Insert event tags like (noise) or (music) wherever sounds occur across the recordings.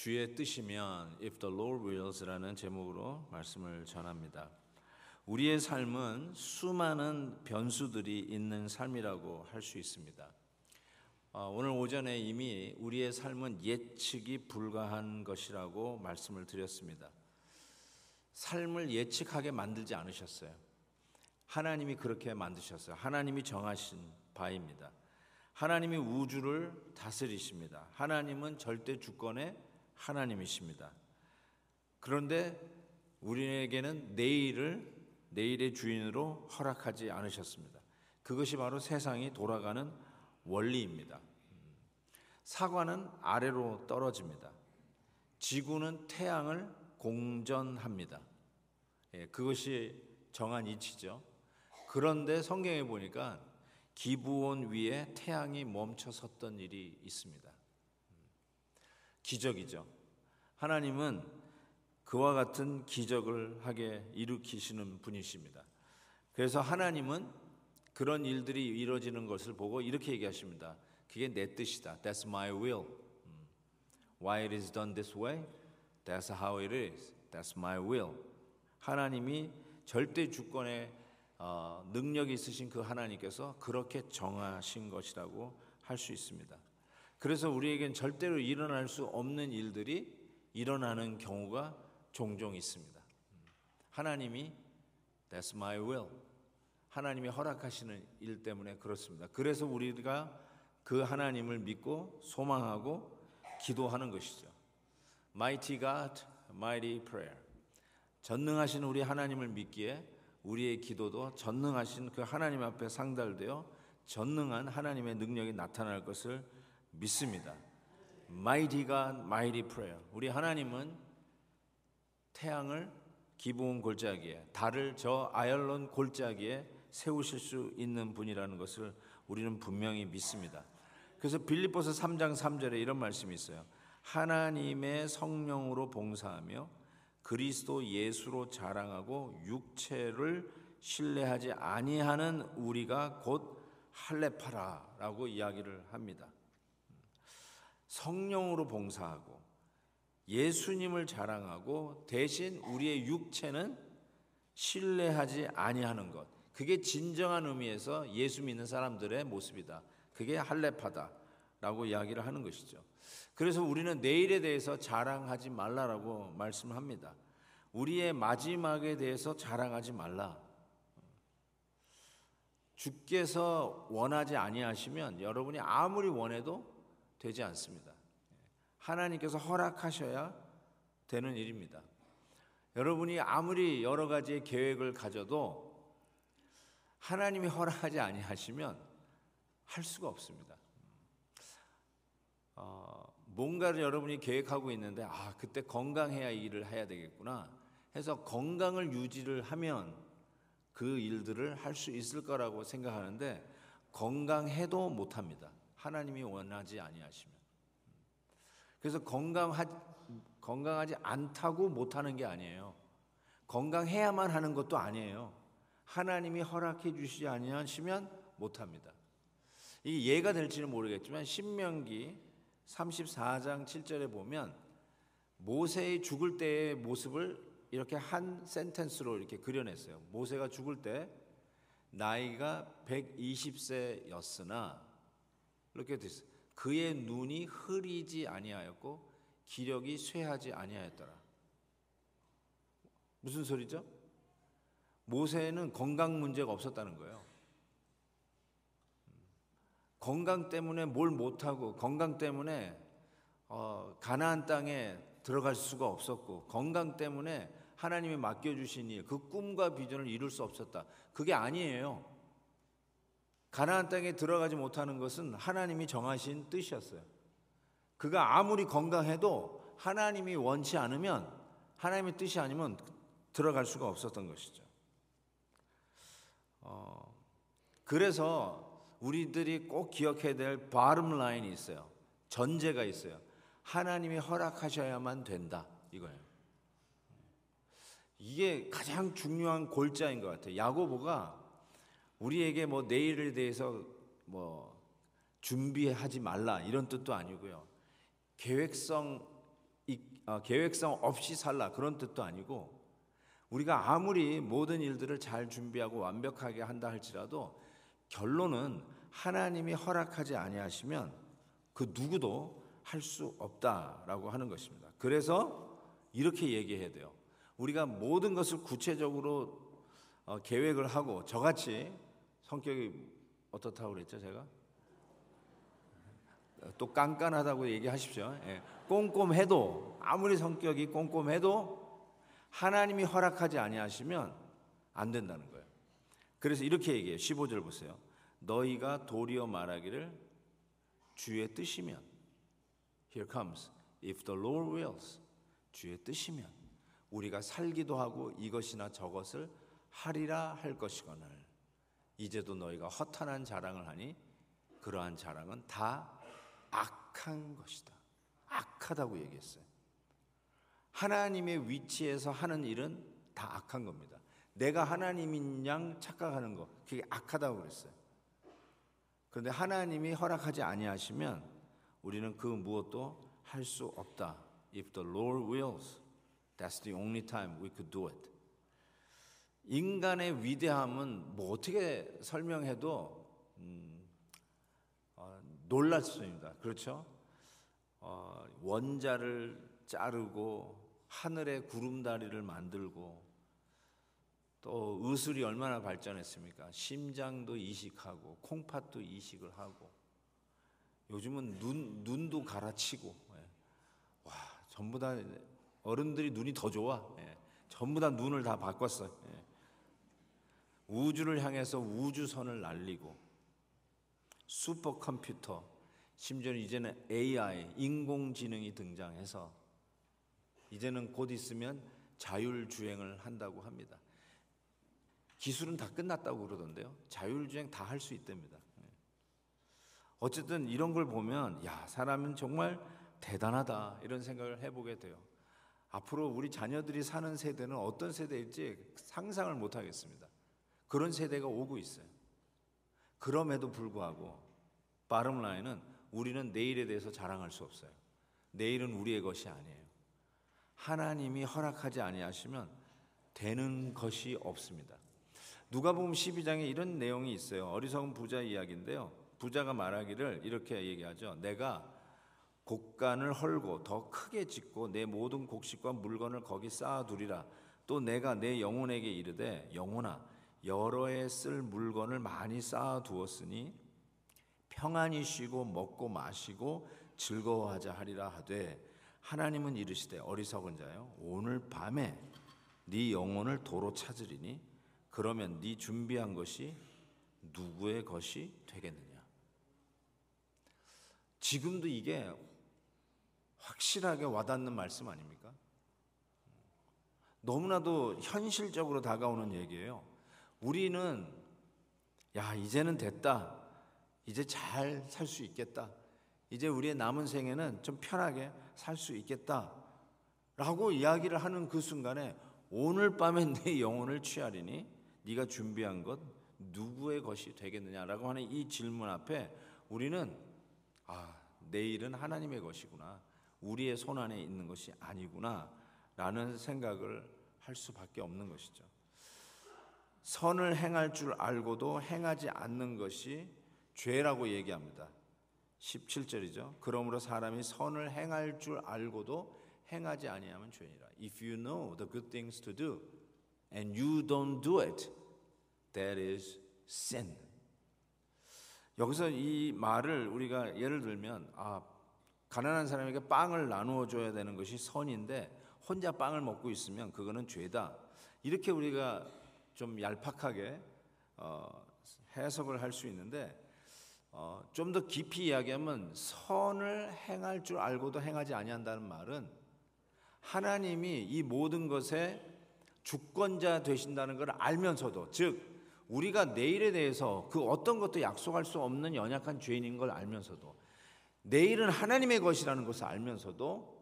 주의 뜻이면 If the Lord wills라는 제목으로 말씀을 전합니다. 우리의 삶은 수많은 변수들이 있는 삶이라고 할 수 있습니다. 어, 오늘 오전에 이미 우리의 삶은 예측이 불가한 것이라고 말씀을 드렸습니다. 삶을 예측하게 만들지 않으셨어요. 하나님이 그렇게 만드셨어요. 하나님이 정하신 바입니다. 하나님이 우주를 다스리십니다. 하나님은 절대 주권의 하나님이십니다. 그런데 우리에게는 내일을 내일의 주인으로 허락하지 않으셨습니다. 그것이 바로 세상이 돌아가는 원리입니다. 사과는 아래로 떨어집니다. 지구는 태양을 공전합니다. 예, 그것이 정한 이치죠. 그런데 성경에 보니까 기부원 위에 태양이 멈춰 섰던 일이 있습니다. 기적이죠. 하나님은 그와 같은 기적을 하게 일으키시는 분이십니다. 그래서 하나님은 그런 일들이 이루어지는 것을 보고 이렇게 얘기하십니다. 그게 내 뜻이다. That's my will. Why it is done this way? That's how it is. That's my will. 하나님이 절대 주권의 어, 능력이 있으신 그 하나님께서 그렇게 정하신 것이라고 할 수 있습니다. 그래서 우리에겐 절대로 일어날 수 없는 일들이 일어나는 경우가 종종 있습니다. 하나님이 That's my will. 하나님이 허락하시는 일 때문에 그렇습니다. 그래서 우리가 그 하나님을 믿고 소망하고 기도하는 것이죠. Mighty God, mighty prayer. 전능하신 우리 하나님을 믿기에 우리의 기도도 전능하신 그 하나님 앞에 상달되어 전능한 하나님의 능력이 나타날 것을 믿습니다. Mighty God, mighty prayer. 우리 하나님은 태양을 기부온 골짜기에, 달을 저 아열론 골짜기에 세우실 수 있는 분이라는 것을 우리는 분명히 믿습니다. 그래서 빌립보서 3장 3절에 이런 말씀이 있어요. 하나님의 성령으로 봉사하며 그리스도 예수로 자랑하고 육체를 신뢰하지 아니하는 우리가 곧 할례파라라고 이야기를 합니다. 성령으로 봉사하고 예수님을 자랑하고 대신 우리의 육체는 신뢰하지 아니하는 것. 그게 진정한 의미에서 예수 믿는 사람들의 모습이다. 그게 할례파다라고 이야기를 하는 것이죠. 그래서 우리는 내일에 대해서 자랑하지 말라라고 말씀합니다. 우리의 마지막에 대해서 자랑하지 말라. 주께서 원하지 아니하시면 여러분이 아무리 원해도 되지 않습니다. 하나님께서 허락하셔야 되는 일입니다. 여러분이 아무리 여러 가지의 계획을 가져도 하나님이 허락하지 아니하시면 할 수가 없습니다. 어, 뭔가를 여러분이 계획하고 있는데 아 그때 건강해야 일을 해야 되겠구나 해서 건강을 유지를 하면 그 일들을 할 수 있을 거라고 생각하는데 건강해도 못합니다. 하나님이 원하지 아니하시면. 그래서 건강하, 건강하지 않다고 못 하는 게 아니에요. 건강해야만 하는 것도 아니에요. 하나님이 허락해 주시지 아니하시면 못 합니다. 이게 예가 될지는 모르겠지만 신명기 34장 7절에 보면 모세의 죽을 때의 모습을 이렇게 한 센텐스로 이렇게 그려냈어요. 모세가 죽을 때 나이가 120세였으나 이렇게 됐어요. 그의 눈이 흐리지 아니하였고 기력이 쇠하지 아니하였더라. 무슨 소리죠? 모세는 건강 문제가 없었다는 거예요. 건강 때문에 뭘 못하고 건강 때문에 어, 가나안 땅에 들어갈 수가 없었고 건강 때문에 하나님이 맡겨주신 일, 그 꿈과 비전을 이룰 수 없었다. 그게 아니에요. 가나안 땅에 들어가지 못하는 것은 하나님이 정하신 뜻이었어요. 그가 아무리 건강해도 하나님이 원치 않으면 하나님의 뜻이 아니면 들어갈 수가 없었던 것이죠. 어, 그래서 우리들이 꼭 기억해야 될 바름 라인이 있어요. 전제가 있어요. 하나님이 허락하셔야만 된다. 이거예요. 이게 가장 중요한 골자인 것 같아요. 야고보가 우리에게 뭐 내일에 대해서 뭐 준비하지 말라 이런 뜻도 아니고요. 계획성 이, 어, 계획성 없이 살라 그런 뜻도 아니고 우리가 아무리 모든 일들을 잘 준비하고 완벽하게 한다 할지라도 결론은 하나님이 허락하지 아니하시면 그 누구도 할 수 없다라고 하는 것입니다. 그래서 이렇게 얘기해야 돼요. 우리가 모든 것을 구체적으로 어, 계획을 하고 저같이 성격이 어떻다고 그랬죠, 제가? 또 깐깐하다고 얘기하십시오. 예. 꼼꼼해도 아무리 성격이 꼼꼼해도 하나님이 허락하지 아니하시면 안 된다는 거예요. 그래서 이렇게 얘기해요. 15절 보세요. 너희가 도리어 말하기를 주의 뜻이면 Here comes if the Lord wills 주의 뜻이면 우리가 살기도 하고 이것이나 저것을 하리라 할 것이거늘 이제도 너희가 허탄한 자랑을 하니 그러한 자랑은 다 악한 것이다. 악하다고 얘기했어요. 하나님의 위치에서 하는 일은 다 악한 겁니다. 내가 하나님인 양 착각하는 거 그게 악하다고 그랬어요. 그런데 하나님이 허락하지 아니하시면 우리는 그 무엇도 할 수 없다. If the Lord wills, that's the only time we could do it. 인간의 위대함은 뭐 어떻게 설명해도 음, 어, 놀랐습니다. 그렇죠? 어, 원자를 자르고 하늘의 구름다리를 만들고 또 의술이 얼마나 발전했습니까? 심장도 이식하고 콩팥도 이식을 하고 요즘은 눈 눈도 갈아치고 예. 와 전부 다 어른들이 눈이 더 좋아. 예. 전부 다 눈을 다 바꿨어요. 예. 우주를 향해서 우주선을 날리고 슈퍼컴퓨터 심지어 이제는 AI 인공지능이 등장해서 이제는 곧 있으면 자율주행을 한다고 합니다. 기술은 다 끝났다고 그러던데요. 자율주행 다 할 수 있답니다. 예. 어쨌든 이런 걸 보면 야 사람은 정말 대단하다 이런 생각을 해보게 돼요. 앞으로 우리 자녀들이 사는 세대는 어떤 세대일지 상상을 못 하겠습니다. 그런 세대가 오고 있어요. 그럼에도 불구하고 바름 라인은 우리는 내일에 대해서 자랑할 수 없어요. 내일은 우리의 것이 아니에요. 하나님이 허락하지 아니하시면 되는 것이 없습니다. 누가복음 12장에 이런 내용이 있어요. 어리석은 부자 이야기인데요. 부자가 말하기를 이렇게 얘기하죠. 내가 곡간을 헐고 더 크게 짓고 내 모든 곡식과 물건을 거기 쌓아두리라. 또 내가 내 영혼에게 이르되 영혼아 여러 해 쓸 물건을 많이 쌓아 두었으니 평안히 쉬고 먹고 마시고 즐거워하자 하리라 하되 하나님은 이르시되 어리석은 자요 오늘 밤에 네 영혼을 도로 찾으리니 그러면 네 준비한 것이 누구의 것이 되겠느냐? 지금도 이게 확실하게 와닿는 말씀 아닙니까? 너무나도 현실적으로 다가오는 얘기예요. 우리는 야 이제는 됐다. 이제 잘 살 수 있겠다. 이제 우리의 남은 생에는 좀 편하게 살 수 있겠다. 라고 이야기를 하는 그 순간에 오늘 밤에 (laughs) 내 영혼을 취하리니 네가 준비한 것 누구의 것이 되겠느냐라고 하는 이 질문 앞에 우리는 아, 내일은 하나님의 것이구나. 우리의 손 안에 있는 것이 아니구나 라는 생각을 할 수밖에 없는 것이죠. 선을 행할 줄 알고도 행하지 않는 것이 죄라고 얘기합니다. 17절이죠. 그러므로 사람이 선을 행할 줄 알고도 행하지 아니하면 죄니라. If you know the good things to do and you don't do it, that is sin. 여기서 이 말을 우리가 예를 들면 아 가난한 사람에게 빵을 나누어 줘야 되는 것이 선인데 혼자 빵을 먹고 있으면 그거는 죄다. 이렇게 우리가 좀 얄팍하게 어, 해석을 할 수 있는데 어, 좀 더 깊이 이야기하면 선을 행할 줄 알고도 행하지 아니한다는 말은 하나님이 이 모든 것에 주권자 되신다는 걸 알면서도 즉 우리가 내일에 대해서 그 어떤 것도 약속할 수 없는 연약한 죄인인 걸 알면서도 내일은 하나님의 것이라는 것을 알면서도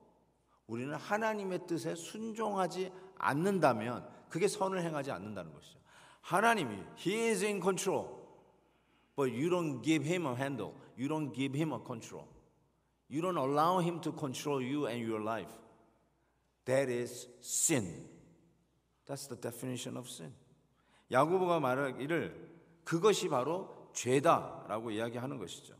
우리는 하나님의 뜻에 순종하지 않는다면 그게 선을 행하지 않는다는 것이죠. 하나님이 He is in control, but you don't give him a handle. You don't give him a control. You don't allow him to control you and your life. that is sin. That's the definition of sin. 야고보가 말하기를 그것이 바로 죄다라고 이야기하는 것이죠.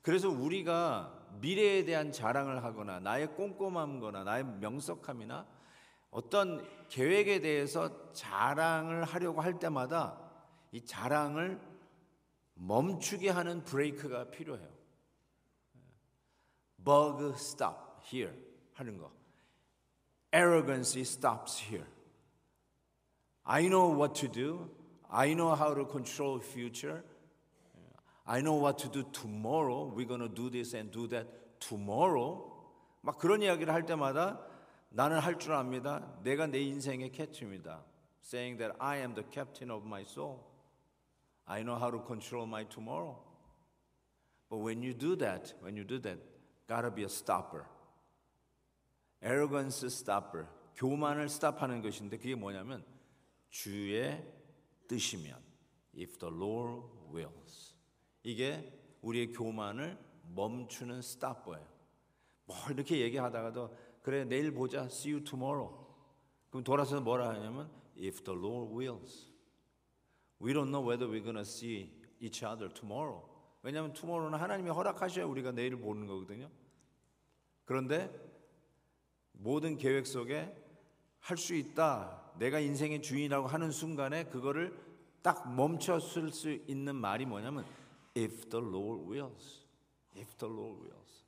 그래서 우리가 미래에 대한 자랑을 하거나 나의 꼼꼼함거나 나의 명석함이나 어떤 계획에 대해서 자랑을 하려고 할 때마다 이 자랑을 멈추게 하는 브레이크가 필요해요. bug stop here 하는 거. arrogance stops here. I know what to do. I know how to control future. I know what to do tomorrow. We're to do this and do that tomorrow. 막 그런 이야기를 할 때마다 나는 할 줄 압니다. 내가 내 인생의 캡틴입니다. Saying that I am the captain of my soul. I know how to control my tomorrow. But when you do that, when you do that, gotta be a stopper. arrogance stopper. 교만을 스탑하는 것인데 그게 뭐냐면 주의 뜻이면 if the Lord wills. 이게 우리의 교만을 멈추는 스탑버예요. 뭐 이렇게 얘기하다가도 그래 내일 보자. See you tomorrow. 그럼 돌아서 뭐라 하냐면 if the Lord wills. We don't know whether we're to see each other tomorrow. 왜냐하면 tomorrow는 하나님이 허락하셔야 우리가 내일을 보는 거거든요. 그런데 모든 계획 속에 할 수 있다. 내가 인생의 주인이라고 하는 순간에 그거를 딱 멈췄을 수 있는 말이 뭐냐면 if the Lord wills. if the Lord wills.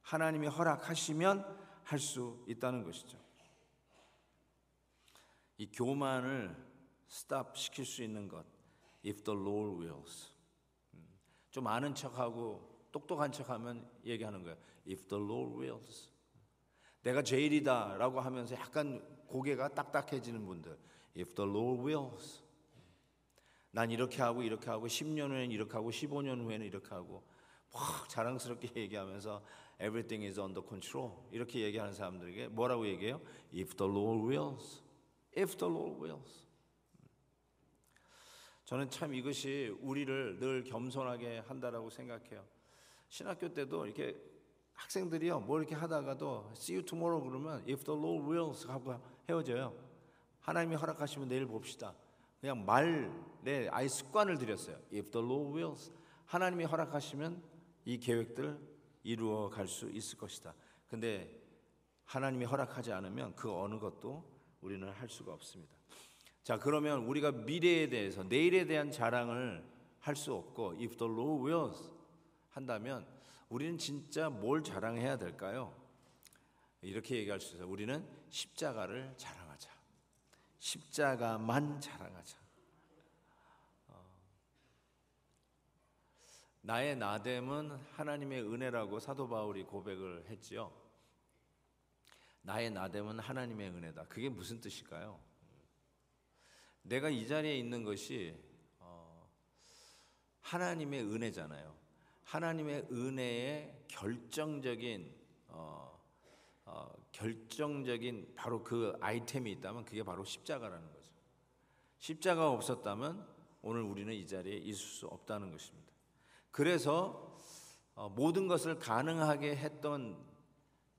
하나님이 허락하시면 할 수 있다는 것이죠. 이 교만을 스탑 시킬 수 있는 것. if the Lord wills. 좀 아는 척하고 똑똑한 척하면 얘기하는 거예요. if the Lord wills. 내가 제일이다라고 하면서 약간 고개가 딱딱해지는 분들. if the Lord wills. 난 이렇게 하고 이렇게 하고 10년 후에는 이렇게 하고 15년 후에는 이렇게 하고 막 자랑스럽게 (laughs) 얘기하면서 everything is under control 이렇게 얘기하는 사람들에게 뭐라고 얘기해요? If the Lord wills, if the Lord wills. 저는 참 이것이 우리를 늘 겸손하게 한다라고 생각해요. 신학교 때도 이렇게 학생들이요 뭐 이렇게 하다가도 see you tomorrow 그러면 if the Lord wills 하고 헤어져요. 하나님이 허락하시면 내일 봅시다. 그냥 말에 아예 습관을 들였어요. If the Lord wills 하나님이 허락하시면 이 계획들 이루어 갈 수 있을 것이다. 근데 하나님이 허락하지 않으면 그 어느 것도 우리는 할 수가 없습니다. 자, 그러면 우리가 미래에 대해서 내일에 대한 자랑을 할 수 없고 if the Lord wills 한다면 우리는 진짜 뭘 자랑해야 될까요? 이렇게 얘기할 수 있어요. 우리는 십자가를 자랑하자. 십자가만 자랑하자. 나의 나됨은 하나님의 은혜라고 사도 바울이 고백을 했지요. 나의 나됨은 하나님의 은혜다. 그게 무슨 뜻일까요? 내가 이 자리에 있는 것이 어, 하나님의 은혜잖아요. 하나님의 은혜의 결정적인 어, 어, 결정적인 바로 그 아이템이 있다면 그게 바로 십자가라는 거죠. 십자가가 없었다면 오늘 우리는 이 자리에 있을 수 없다는 것입니다. 그래서 어, 모든 것을 가능하게 했던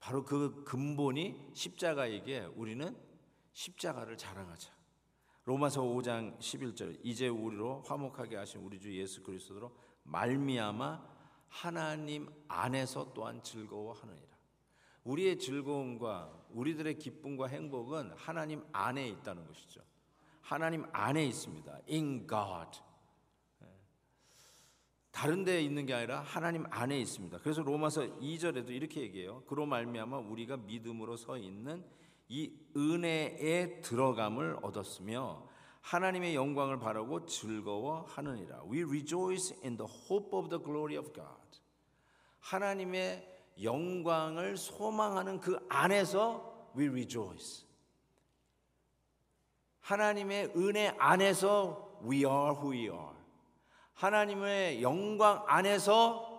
바로 그 근본이 십자가이기에 우리는 십자가를 자랑하자. 로마서 5장 11절 이제 우리로 화목하게 하신 우리 주 예수 그리스도로 말미암아 하나님 안에서 또한 즐거워하느니라. 우리의 즐거움과 우리들의 기쁨과 행복은 하나님 안에 있다는 것이죠. 하나님 안에 있습니다. In God. 다른 데에 있는 게 아니라 하나님 안에 있습니다. 그래서 로마서 2절에도 이렇게 얘기해요. 그로 말미암아 우리가 믿음으로 서 있는 이 은혜에 들어감을 얻었으며 하나님의 영광을 바라고 즐거워하느니라. We rejoice in the hope of the glory of God. 하나님의 영광을 소망하는 그 안에서 we rejoice. 하나님의 은혜 안에서 we are who we are. 하나님의 영광 안에서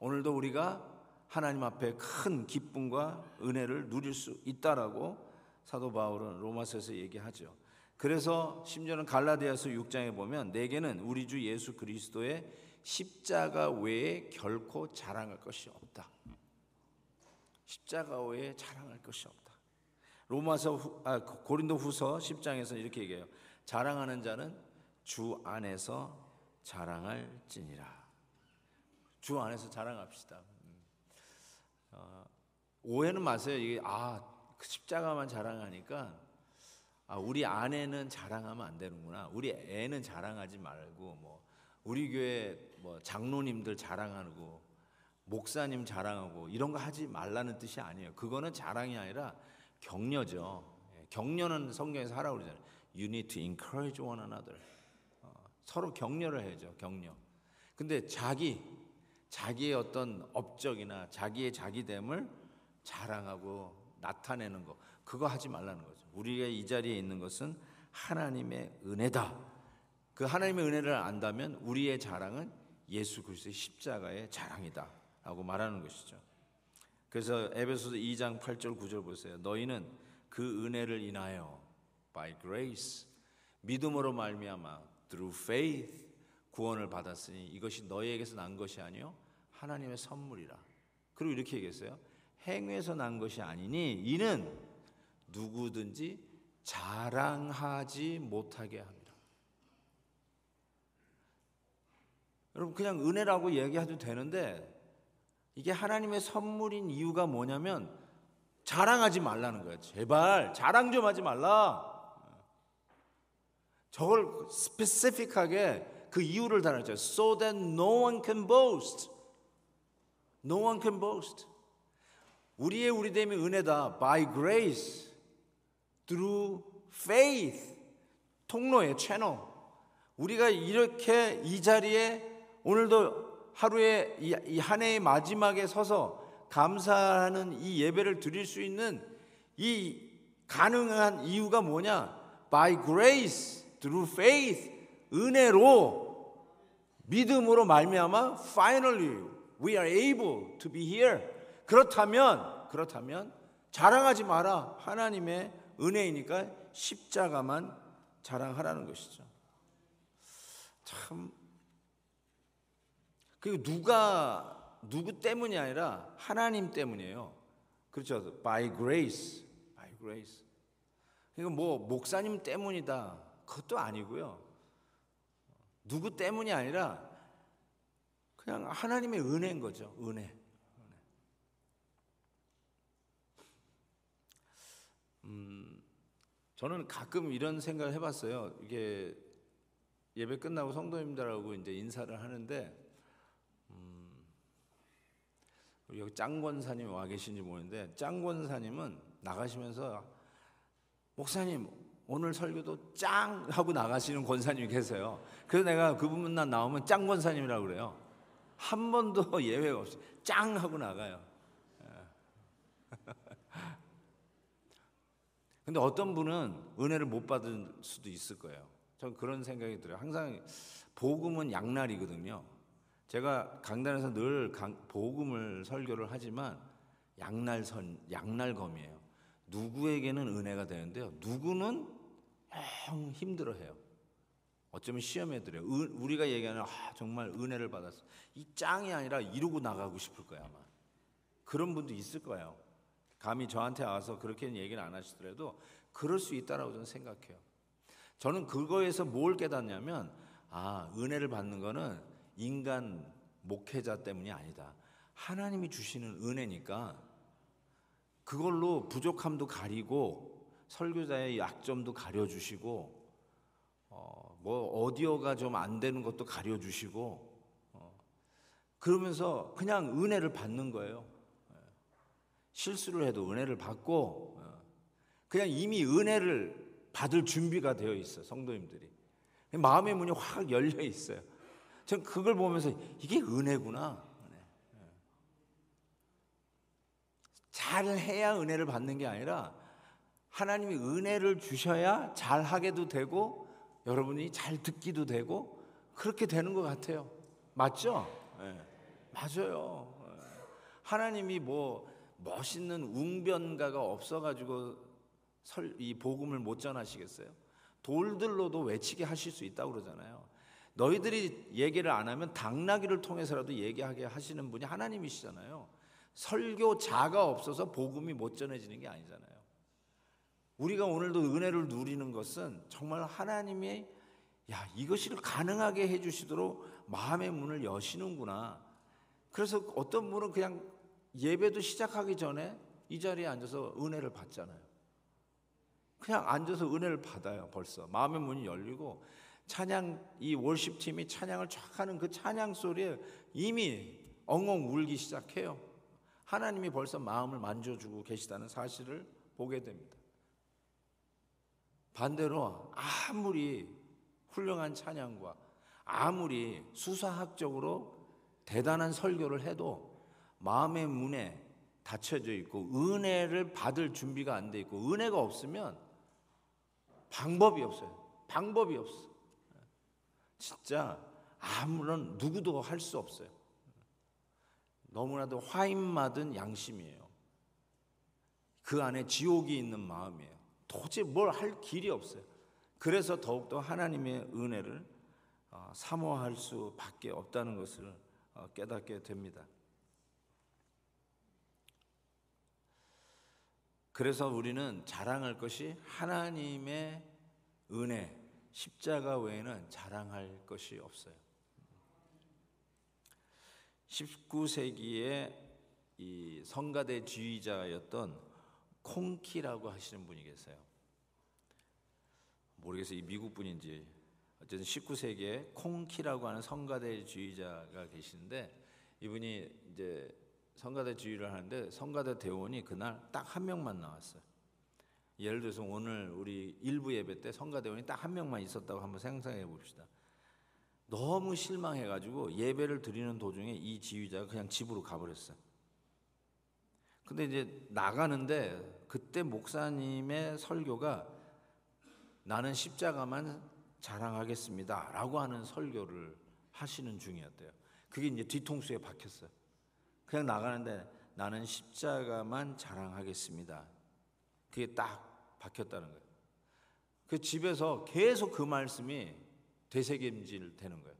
오늘도 우리가 하나님 앞에 큰 기쁨과 은혜를 누릴 수 있다라고 사도 바울은 로마서에서 얘기하죠. 그래서 심지어는 갈라디아서 6장에 보면 내게는 우리 주 예수 그리스도의 십자가 외에 결코 자랑할 것이 없다. 십자가 외에 자랑할 것이 없다. 로마서 후, 아, 고린도 후서 10장에서 이렇게 얘기해요. 자랑하는 자는 주 안에서 자랑할지니라. 주 안에서 자랑합시다. 음. 어, 오해는 마세요. 이게 아, 그 십자가만 자랑하니까 아, 우리 아내는 자랑하면 안 되는구나. 우리 애는 자랑하지 말고 뭐 우리 교회 뭐 장로님들 자랑하고 목사님 자랑하고 이런 거 하지 말라는 뜻이 아니에요. 그거는 자랑이 아니라 격려죠. 예, 격려는 성경에서 하라고 그러잖아요. You need to encourage one another. 어, 서로 격려를 해야죠. 격려. 근데 자기 자기의 어떤 업적이나 자기의 자기됨을 자랑하고 나타내는 거 그거 하지 말라는 거죠. 우리가 이 자리에 있는 것은 하나님의 은혜다. 그 하나님의 은혜를 안다면 우리의 자랑은 예수 그리스도의 십자가의 자랑이다라고 말하는 것이죠. 그래서 에베소서 2장 8절 9절 보세요. 너희는 그 은혜를 인하여 by grace 믿음으로 말미암아 through faith 구원을 받았으니 이것이 너희에게서 난 것이 아니요 하나님의 선물이라. 그리고 이렇게 얘기했어요. 행위에서 난 것이 아니니 이는 누구든지 자랑하지 못하게 합니다. 여러분 그냥 은혜라고 얘기해도 되는데 이게 하나님의 선물인 이유가 뭐냐면 자랑하지 말라는 거예요. 제발 자랑 좀 하지 말라. 저걸 스페시픽하게 그 이유를 달았죠. So that no one can boast. No one can boast. 우리의 우리됨이 은혜다. By grace. Through faith. 통로의 채널. 우리가 이렇게 이 자리에 오늘도 하루에 이 한 해의 마지막에 서서 감사하는 이 예배를 드릴 수 있는 이 가능한 이유가 뭐냐? By grace, through faith, 은혜로 믿음으로 말미암아 finally we are able to be here. 그렇다면 그렇다면 자랑하지 마라. 하나님의 은혜이니까 십자가만 자랑하라는 것이죠. 참 그리고 누가 누구 때문이 아니라 하나님 때문이에요. 그렇죠. By grace, by grace. 이거 뭐 목사님 때문이다. 그것도 아니고요. 누구 때문이 아니라 그냥 하나님의 은혜인 거죠. 은혜. 음, 저는 가끔 이런 생각을 해봤어요. 이게 예배 끝나고 성도님들하고 이제 인사를 하는데 여기 짱권사님 와 계신지 모르는데 짱권사님은 나가시면서 목사님 오늘 설교도 짱 하고 나가시는 권사님이 계세요. 그래서 내가 그 부분만 나오면 짱 권사님이라고 그래요. 한 번도 (laughs) 예외가 없이 짱 하고 나가요. 예. (laughs) 근데 어떤 분은 은혜를 못 받을 수도 있을 거예요. 전 그런 생각이 들어요. 항상 복음은 양날이거든요. 제가 강단에서 늘 복음을 설교를 하지만 양날선 양날검이에요. 누구에게는 은혜가 되는데요. 누구는 영 힘들어해요. 어쩌면 시험에 들어요. 우리가 얘기하는 아, 정말 은혜를 받았어. 이 짱이 아니라 이루고 나가고 싶을 거야 아마. 그런 분도 있을 거예요. 감히 저한테 와서 그렇게는 얘기를 안 하시더라도 그럴 수 있다라고 저는 생각해요. 저는 그거에서 뭘 깨닫냐면 아 은혜를 받는 거는 인간 목회자 때문이 아니다. 하나님이 주시는 은혜니까 그걸로 부족함도 가리고 설교자의 약점도 가려주시고 어, 뭐 오디오가 좀 안 되는 것도 가려주시고 어, 그러면서 그냥 은혜를 받는 거예요. 예. 실수를 해도 은혜를 받고 어, 그냥 이미 은혜를 받을 준비가 되어 있어 성도님들이 마음의 문이 확 열려 있어요. 전 그걸 보면서 이게 은혜구나. 예. 잘 해야 은혜를 받는 게 아니라 하나님이 은혜를 주셔야 잘 하게도 되고 여러분이 잘 듣기도 되고 그렇게 되는 것 같아요. 맞죠? 네. 맞아요. 예. 하나님이 뭐 멋있는 웅변가가 없어가지고 설, 이 복음을 못 전하시겠어요? 돌들로도 외치게 하실 수 있다고 그러잖아요. 너희들이 얘기를 안 하면 당나귀를 통해서라도 얘기하게 하시는 분이 하나님이시잖아요. 설교자가 없어서 복음이 못 전해지는 게 아니잖아요. 우리가 오늘도 은혜를 누리는 것은 정말 하나님의 야 이것이 가능하게 해주시도록 마음의 문을 여시는구나. 그래서 어떤 분은 그냥 예배도 시작하기 전에 이 자리에 앉아서 은혜를 받잖아요. 그냥 앉아서 은혜를 받아요. 벌써 마음의 문이 열리고 찬양 이 월십 팀이 찬양을 쫙 하는 그 찬양 소리에 이미 엉엉 울기 시작해요. 하나님이 벌써 마음을 만져주고 계시다는 사실을 보게 됩니다. 반대로 아무리 훌륭한 찬양과 아무리 수사학적으로 대단한 설교를 해도 마음의 문에 닫혀져 있고 은혜를 받을 준비가 안 돼 있고 은혜가 없으면 방법이 없어요. 방법이 없어. 진짜 아무런 누구도 할 수 없어요. 너무나도 화인 맞은 양심이에요. 그 안에 지옥이 있는 마음이에요. 도저히 뭘할 길이 없어요. 그래서 더욱더 하나님의 은혜를 어, 사모할 수밖에 없다는 것을 어, 깨닫게 됩니다. 그래서 우리는 자랑할 것이 하나님의 은혜, 십자가 외에는 자랑할 것이 없어요. 19세기에 이 성가대 지휘자였던 콩키라고 하시는 분이 계세요. 모르겠어요. 이 미국 분인지 어쨌든 19세기에 콩키라고 하는 성가대 지휘자가 계시는데 이분이 이제 성가대 지휘를 하는데 성가대 대원이 그날 딱 한 명만 나왔어요. 예를 들어서 오늘 우리 일부 예배 때 성가대원이 딱 한 명만 있었다고 한번 상상해 봅시다. 너무 실망해가지고 예배를 드리는 도중에 이 지휘자가 그냥 집으로 가버렸어요. 근데 이제 나가는데 그때 목사님의 설교가 나는 십자가만 자랑하겠습니다. 라고 하는 설교를 하시는 중이었대요. 그게 이제 뒤통수에 박혔어요. 그냥 나가는데 나는 십자가만 자랑하겠습니다. 그게 딱 박혔다는 거예요. 그 집에서 계속 그 말씀이 되새김질 되는 거예요.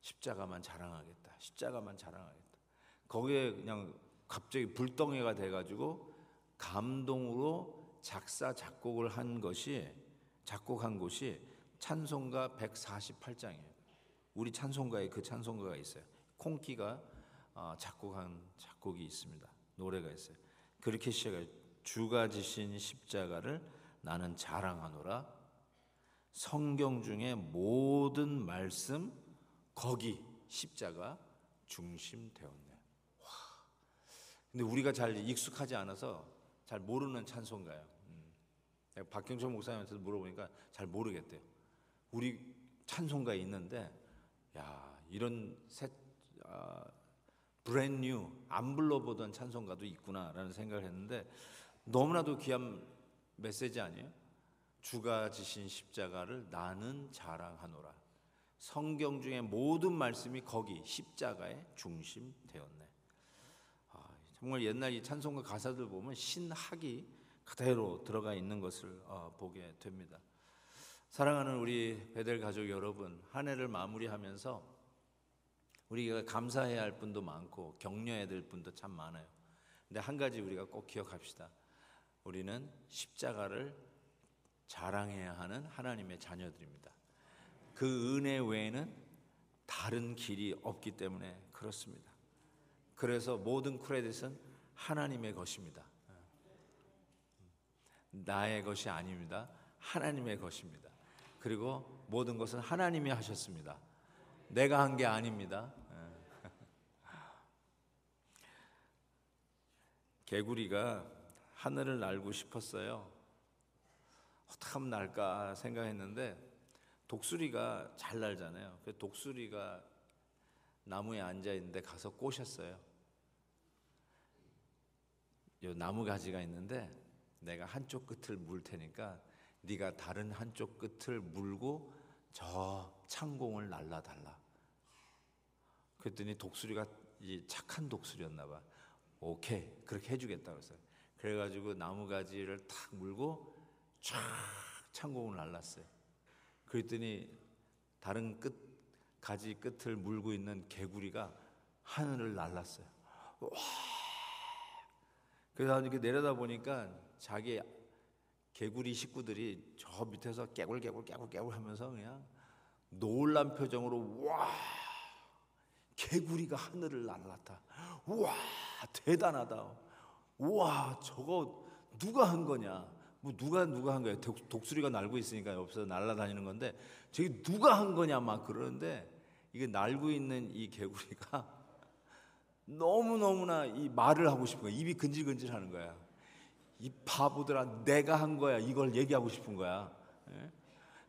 십자가만 자랑하겠다. 십자가만 자랑하겠다. 거기에 그냥 갑자기 불덩이가 돼가지고 감동으로 작사 작곡을 한 것이 작곡한 곳이 찬송가 148장이에요. 우리 찬송가에 그 찬송가가 있어요. 콩키가 어, 작곡한 작곡이 있습니다. 노래가 있어요. 그렇게 시작해요. 주가 지신 십자가를 나는 자랑하노라. 성경 중에 모든 말씀 거기 십자가 중심 되었네. 와. 근데 우리가 잘 익숙하지 않아서 잘 모르는 찬송가예요. 음. 박경철 목사님한테 물어보니까 잘 모르겠대요. 우리 찬송가에 있는데 야 이런 새 아, 브랜뉴 안 불러보던 찬송가도 있구나라는 생각을 했는데 너무나도 귀한 메시지 아니에요? 주가 지신 십자가를 나는 자랑하노라. 성경 중에 모든 말씀이 거기 십자가의 중심 되었네. 아, 정말 옛날 이 찬송가 가사들 보면 신학이 그대로 들어가 있는 것을 어, 보게 됩니다. 사랑하는 우리 베델 가족 여러분, 한 해를 마무리하면서 우리가 감사해야 할 분도 많고 격려해야 될 분도 참 많아요. 근데 한 가지 우리가 꼭 기억합시다. 우리는 십자가를 자랑해야 하는 하나님의 자녀들입니다. 그 은혜 외에는 다른 길이 없기 때문에 그렇습니다. 그래서 모든 크레딧은 하나님의 것입니다. 나의 것이 아닙니다. 하나님의 것입니다. 그리고 모든 것은 하나님이 하셨습니다. 내가 한 게 아닙니다. 개구리가 하늘을 날고 싶었어요. 어떻게 하면 날까 생각했는데 독수리가 잘 날잖아요. 그 독수리가 나무에 앉아 있는데 가서 꼬셨어요. 요 나무 가지가 있는데 내가 한쪽 끝을 물 테니까 네가 다른 한쪽 끝을 물고 저 창공을 날라 달라. 그랬더니 독수리가 이 착한 독수리였나 봐. 오케이 그렇게 해주겠다 그랬어요. 그래가지고 나무 가지를 탁 물고 쫙 창공을 날랐어요. 그랬더니 다른 끝 가지 끝을 물고 있는 개구리가 하늘을 날랐어요. 와. 그래서 이렇게 내려다 보니까 자기 개구리 식구들이 저 밑에서 깨굴 깨굴 깨굴 깨굴 하면서 그냥 놀란 표정으로 와 개구리가 하늘을 날랐다. 와 대단하다. 와 저거 누가 한 거냐? 뭐 누가 누가 한 거야? 독, 수리가 날고 있으니까 옆에서 날아다니는 건데 저기 누가 한 거냐 막 그러는데 이게 날고 있는 이 개구리가 너무 너무나 이 말을 하고 싶은 거야. 입이 근질근질 하는 거야. 이 바보들아 내가 한 거야. 이걸 얘기하고 싶은 거야. 예?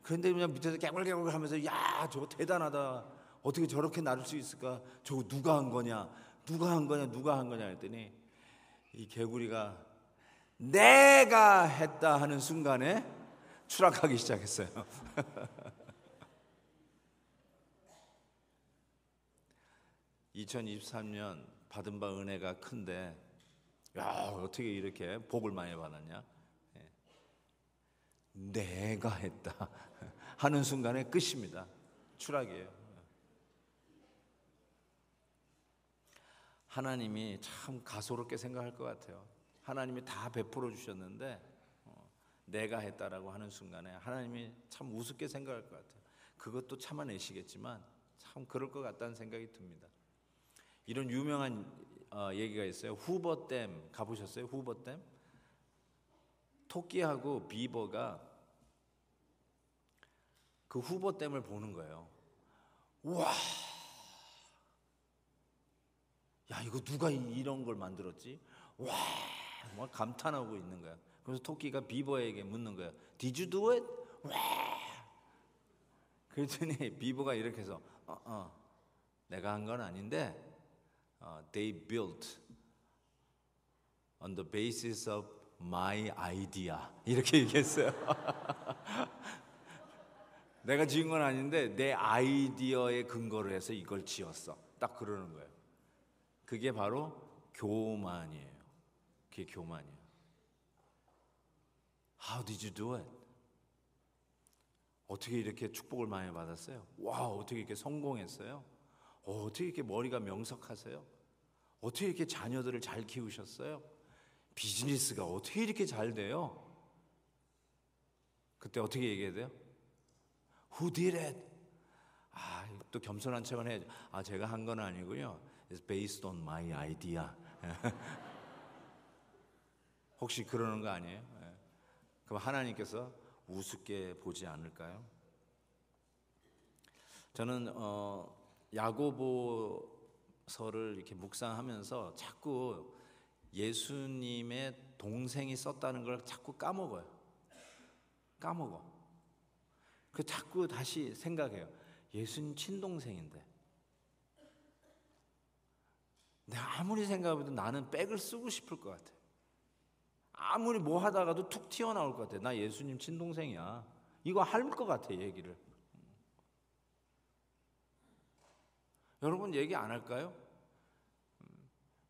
그런데 그냥 밑에서 깨물깨물 하면서 야 저거 대단하다. 어떻게 저렇게 나를 수 있을까? 저거 누가 한 거냐? 누가 한 거냐? 누가 한 거냐 했더니 이 개구리가 내가 했다 하는 순간에 추락하기 시작했어요. (laughs) (2023년) 받은 바 은혜가 큰데 야 어떻게 이렇게 복을 많이 받았냐 예. 내가 했다 (laughs) 하는 순간에 끝입니다 추락이에요 하나님이 참 가소롭게 생각할 것 같아요 하나님이 다 베풀어 주셨는데 어, 내가 했다라고 하는 순간에 하나님이 참 우습게 생각할 것 같아요. 그것도 참아내시겠지만 참 그럴 것 같다는 생각이 듭니다. 이런 유명한 어, 얘기가 있어요. 후버댐 가보셨어요? 후버댐? 토끼하고 비버가 그 후버댐을 보는 거예요. 와, 야 이거 누가 이런 걸 만들었지? 와, 뭐 감탄하고 있는 거야. 그래서 토끼가 비버에게 묻는 거야. Did you do it? 왜? 그랬더니 (laughs) 비버가 이렇게 해서 어, 어, 내가 한 건 아닌데 어, they built on the basis of my idea (laughs) 이렇게 얘기했어요. (laughs) 내가 지은 건 아닌데 내 아이디어에 근거를 해서 이걸 지었어. 딱 그러는 거예요. 그게 바로 교만이에요. 그게 교만이야. How did you do it? 어떻게 이렇게 축복을 많이 받았어요? 와, 어떻게 이렇게 성공했어요? 어, 어떻게 이렇게 머리가 명석하세요? 어떻게 이렇게 자녀들을 잘 키우셨어요? 비즈니스가 어떻게 이렇게 잘 돼요? 그때 어떻게 얘기해야 돼요? Who did it? 아, 또 겸손한 척은 해야죠. 아, 제가 한 건 아니고요. It's based on my idea. (laughs) 혹시 그러는 거 아니에요? 네. 그럼 하나님께서 우습게 보지 않을까요? 저는 어, 야고보서를 이렇게 묵상하면서 자꾸 예수님의 동생이 썼다는 걸 자꾸 까먹어요. 까먹어. 그 자꾸 다시 생각해요. 예수님 친동생인데. 내가 아무리 생각해도 나는 백을 쓰고 싶을 것 같아. 아무리 뭐 하다가도 툭 튀어나올 것 같아. 나 예수님 친동생이야. 이거 할 것 같아, 얘기를. 여러분 얘기 안 할까요?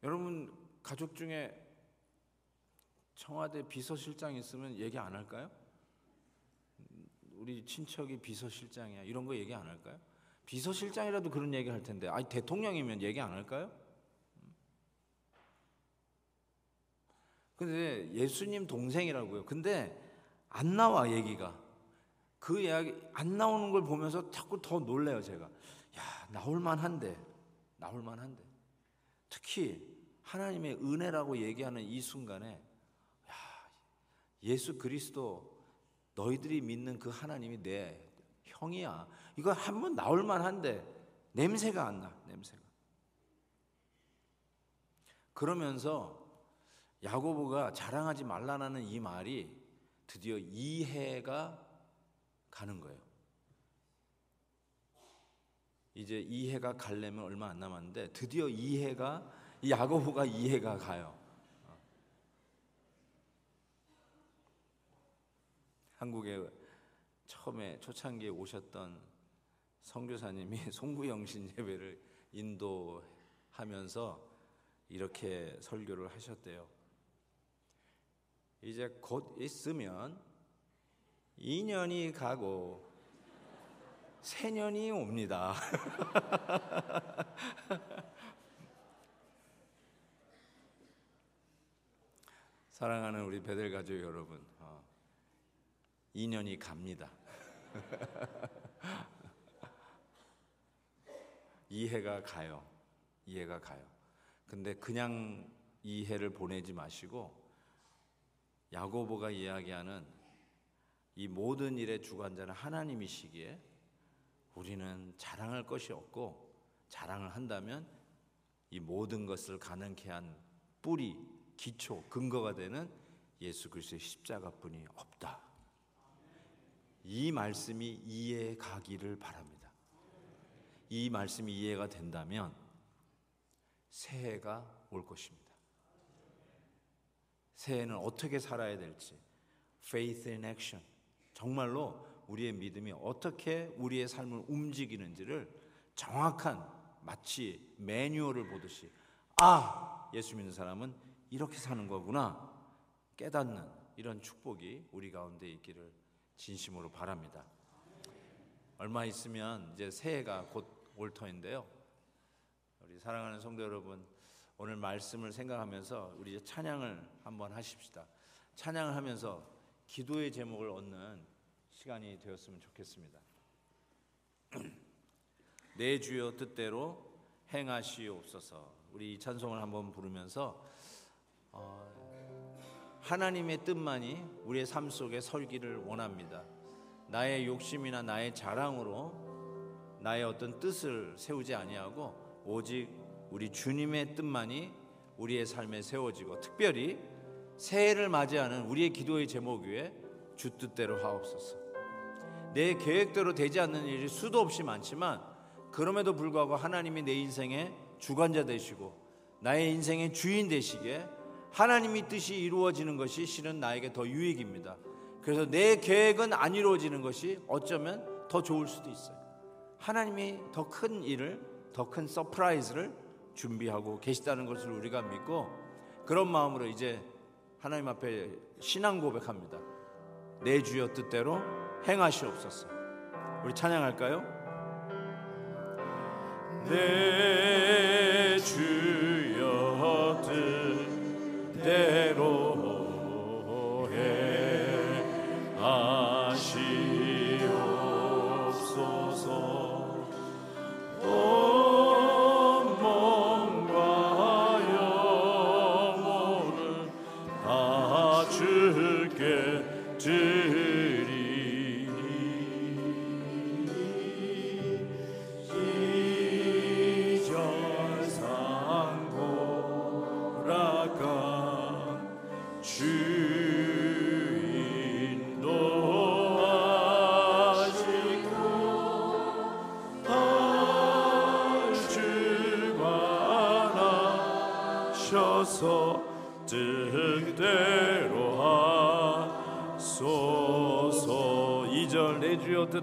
여러분 가족 중에 청와대 비서실장 있으면 얘기 안 할까요? 우리 친척이 비서실장이야. 이런 거 얘기 안 할까요? 비서실장이라도 그런 얘기 할 텐데. 아니 대통령이면 얘기 안 할까요? 근데 예수님 동생이라고요. 근데 안 나와 얘기가. 그 이야기 안 나오는 걸 보면서 자꾸 더 놀래요, 제가. 야, 나올 만한데. 나올 만한데. 특히 하나님의 은혜라고 얘기하는 이 순간에 야, 예수 그리스도 너희들이 믿는 그 하나님이 내 형이야. 이거 한 번 나올 만한데 냄새가 안 나. 냄새가. 그러면서 야고보가 자랑하지 말라는 이 말이 드디어 이해가 가는 거예요. 이제 이해가 갈려면 얼마 안 남았는데 드디어 이해가 야고보가 이해가 가요. 한국에 처음에 초창기에 오셨던 성교사님이 (laughs) 송구영신 예배를 인도하면서 이렇게 설교를 하셨대요. 이제 곧 있으면 2년이 가고 새년이 옵니다. (laughs) 사랑하는 우리 베델 가족 여러분, 어, 2년이 갑니다. (laughs) 이해가 가요. 이해가 가요. 근데 그냥 이해를 보내지 마시고 야고보가 이야기하는 이 모든 일의 주관자는 하나님이시기에 우리는 자랑할 것이 없고 자랑을 한다면 이 모든 것을 가능케 한 뿌리, 기초, 근거가 되는 예수 그리스도의 십자가뿐이 없다. 이 말씀이 이해 가기를 바랍니다. 이 말씀이 이해가 된다면 새해가 올 것입니다. 새해는 어떻게 살아야 될지 faith in action 정말로 우리의 믿음이 어떻게 우리의 삶을 움직이는지를 정확한 마치 매뉴얼을 보듯이 아 예수 믿는 사람은 이렇게 사는 거구나 깨닫는 이런 축복이 우리 가운데 있기를 진심으로 바랍니다. 얼마 있으면 이제 새해가 곧 올 터인데요. 우리 사랑하는 성도 여러분, 오늘 말씀을 생각하면서 우리 찬양을 한번 하십시다. 찬양을 하면서 기도의 제목을 얻는 시간이 되었으면 좋겠습니다. (clears throat) 내 주여 뜻대로 행하시옵소서. 우리 이 찬송을 한번 부르면서 어, 하나님의 뜻만이 우리의 삶 속에 설기를 원합니다. 나의 욕심이나 나의 자랑으로 나의 어떤 뜻을 세우지 아니하고 오직 우리 주님의 뜻만이 우리의 삶에 세워지고 특별히 새해를 맞이하는 우리의 기도의 제목 위에 주 뜻대로 하옵소서. 내 계획대로 되지 않는 일이 수도 없이 많지만 그럼에도 불구하고 하나님이 내 인생의 주관자 되시고 나의 인생의 주인 되시기에 하나님이 뜻이 이루어지는 것이 실은 나에게 더 유익입니다. 그래서 내 계획은 안 이루어지는 것이 어쩌면 더 좋을 수도 있어요. 하나님이 더 큰 일을, 더 큰 surprise를 준비하고 계시다는 것을 우리가 믿고 그런 마음으로 이제 하나님 앞에 신앙 고백합니다. 내 주여 뜻대로 행하시옵소서. 우리 찬양할까요? 내 주여 뜻대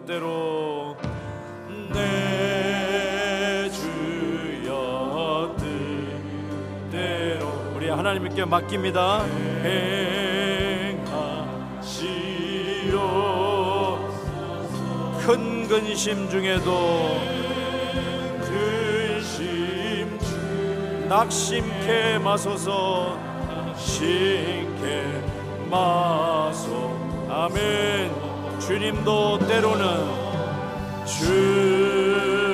뜻대로 내 주여 뜻대로 우리 하나님께 맡깁니다. 행하시오. 큰 근심 중에도 근심 중 낙심케 마소서 신케 마소. 아멘 주님도 때로는 주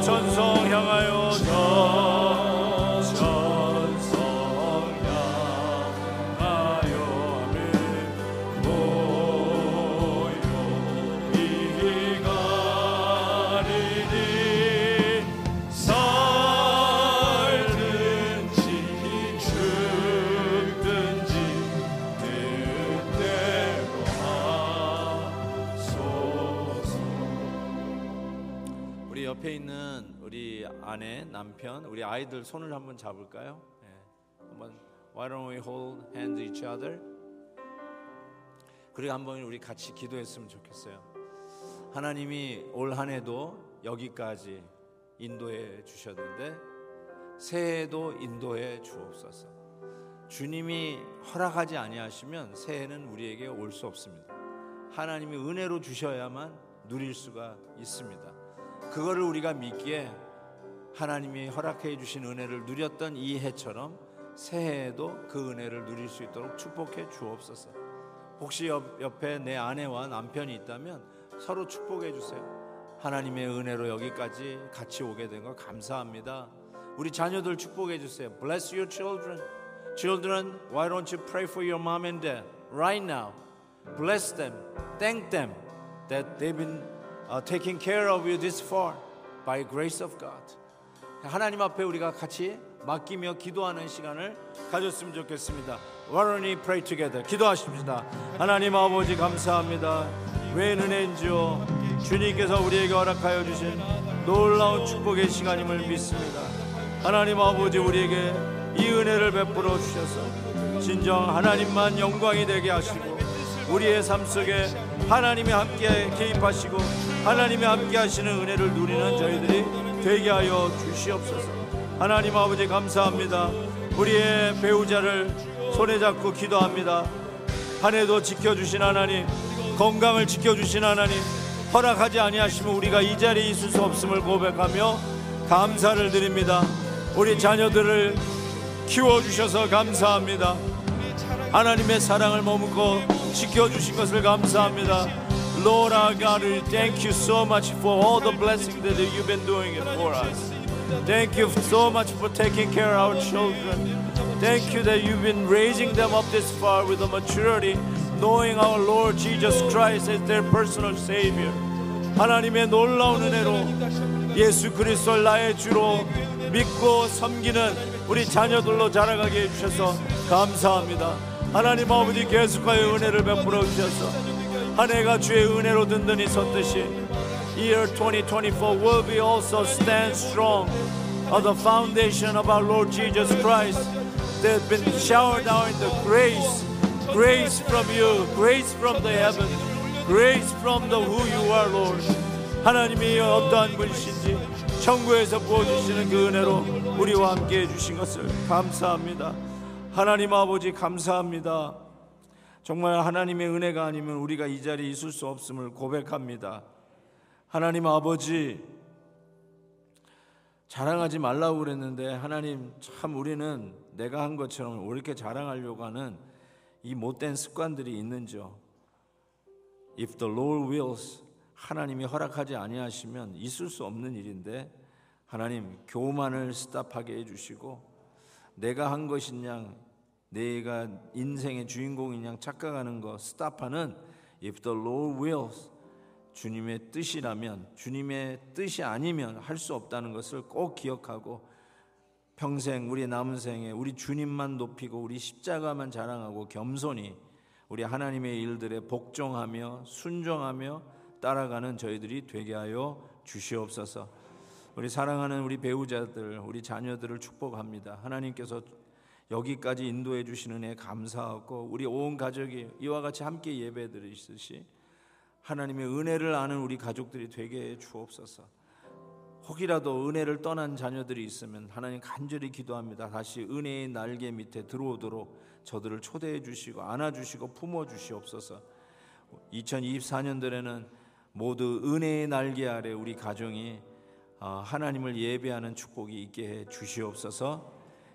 천성 향하여 저 남편, 우리 아이들 손을 한번 잡을까요? 네. 한번 Why don't we hold hands each other? 그리고 한번 우리 같이 기도했으면 좋겠어요. 하나님이 올 한해도 여기까지 인도해 주셨는데 새해도 인도해 주옵소서. 주님이 허락하지 아니하시면 새해는 우리에게 올 수 없습니다. 하나님이 은혜로 주셔야만 누릴 수가 있습니다. 그거를 우리가 믿기에 하나님이 허락해 주신 은혜를 누렸던 이 해처럼 새해에도 그 은혜를 누릴 수 있도록 축복해 주옵소서. 혹시 옆, 옆에 내 아내와 남편이 있다면 서로 축복해 주세요. 하나님의 은혜로 여기까지 같이 오게 된 거 감사합니다. 우리 자녀들 축복해 주세요. Bless your children. Children, why don't you pray for your mom and dad right now? Bless them. Thank them that they've been uh, taking care of you this far by grace of God. 하나님 앞에 우리가 같이 맡기며 기도하는 시간을 가졌으면 좋겠습니다. Why don't we pray together? 기도하십시다. 하나님 아버지 감사합니다. 왜 은혜인지요? 주님께서 우리에게 허락하여 주신 놀라운 축복의 시간임을 믿습니다. 하나님 아버지 우리에게 이 은혜를 베풀어 주셔서 진정 하나님만 영광이 되게 하시고 우리의 삶 속에 하나님이 함께 개입하시고 하나님이 함께 하시는 은혜를 누리는 저희들이 되게 하여 주시옵소서. 하나님 아버지 감사합니다. 우리의 배우자를 손에 잡고 기도합니다. 한 해도 지켜주신 하나님, 건강을 지켜주신 하나님, 허락하지 아니하시면 우리가 이 자리에 있을 수 없음을 고백하며 감사를 드립니다. 우리 자녀들을 키워주셔서 감사합니다. 하나님의 사랑을 머금고 지켜주신 것을 감사합니다. Lord our God, we thank you so much for all the blessings that you've been doing it for us. Thank you so much for taking care of our children. Thank you that you've been raising them up this far with a maturity, knowing our Lord Jesus Christ as their personal Savior. 하나님의 놀라운 은혜로 예수 그리스도를 나의 주로 믿고 섬기는 우리 자녀들로 자라가게 해주셔서 감사합니다. 하나님 아버지 계속하여 은혜를 베풀어 주셔서 한 해가 주의 은혜로 든든히 섰듯이 year 2024 will be also stand strong on the foundation of our Lord Jesus Christ that have been showered down in the grace grace from you grace from the heaven grace from the who you are Lord 하나님이 어떠한 분이신지 천국에서 부어주시는 그 은혜로 우리와 함께 해주신 것을 감사합니다 하나님 아버지 감사합니다 정말 하나님의 은혜가 아니면 우리가 이 자리에 있을 수 없음을 고백합니다 하나님 아버지 자랑하지 말라고 그랬는데 하나님 참 우리는 내가 한 것처럼 왜 이렇게 자랑하려고 하는 이 못된 습관들이 있는지요. If the Lord wills 하나님이 허락하지 아니하시면 있을 수 없는 일인데 하나님 교만을 스탑하게 해주시고 내가 한 것인 양 내가 인생의 주인공인 양 착각하는 거 스탑하는 If the Lord wills 주님의 뜻이라면 주님의 뜻이 아니면 할 수 없다는 것을 꼭 기억하고 평생 우리 남은 생에 우리 주님만 높이고 우리 십자가만 자랑하고 겸손히 우리 하나님의 일들에 복종하며 순종하며 따라가는 저희들이 되게 하여 주시옵소서. 우리 사랑하는 우리 배우자들, 우리 자녀들을 축복합니다. 하나님께서 여기까지 인도해 주시는 애 감사하고 우리 온 가족이 이와 같이 함께 예배드리듯이 하나님의 은혜를 아는 우리 가족들이 되게 해 주옵소서. 혹이라도 은혜를 떠난 자녀들이 있으면 하나님 간절히 기도합니다. 다시 은혜의 날개 밑에 들어오도록 저들을 초대해 주시고 안아 주시고 품어 주시옵소서. 2024년도에는 모두 은혜의 날개 아래 우리 가정이 어, 하나님을 예배하는 축복이 있게 해 주시옵소서.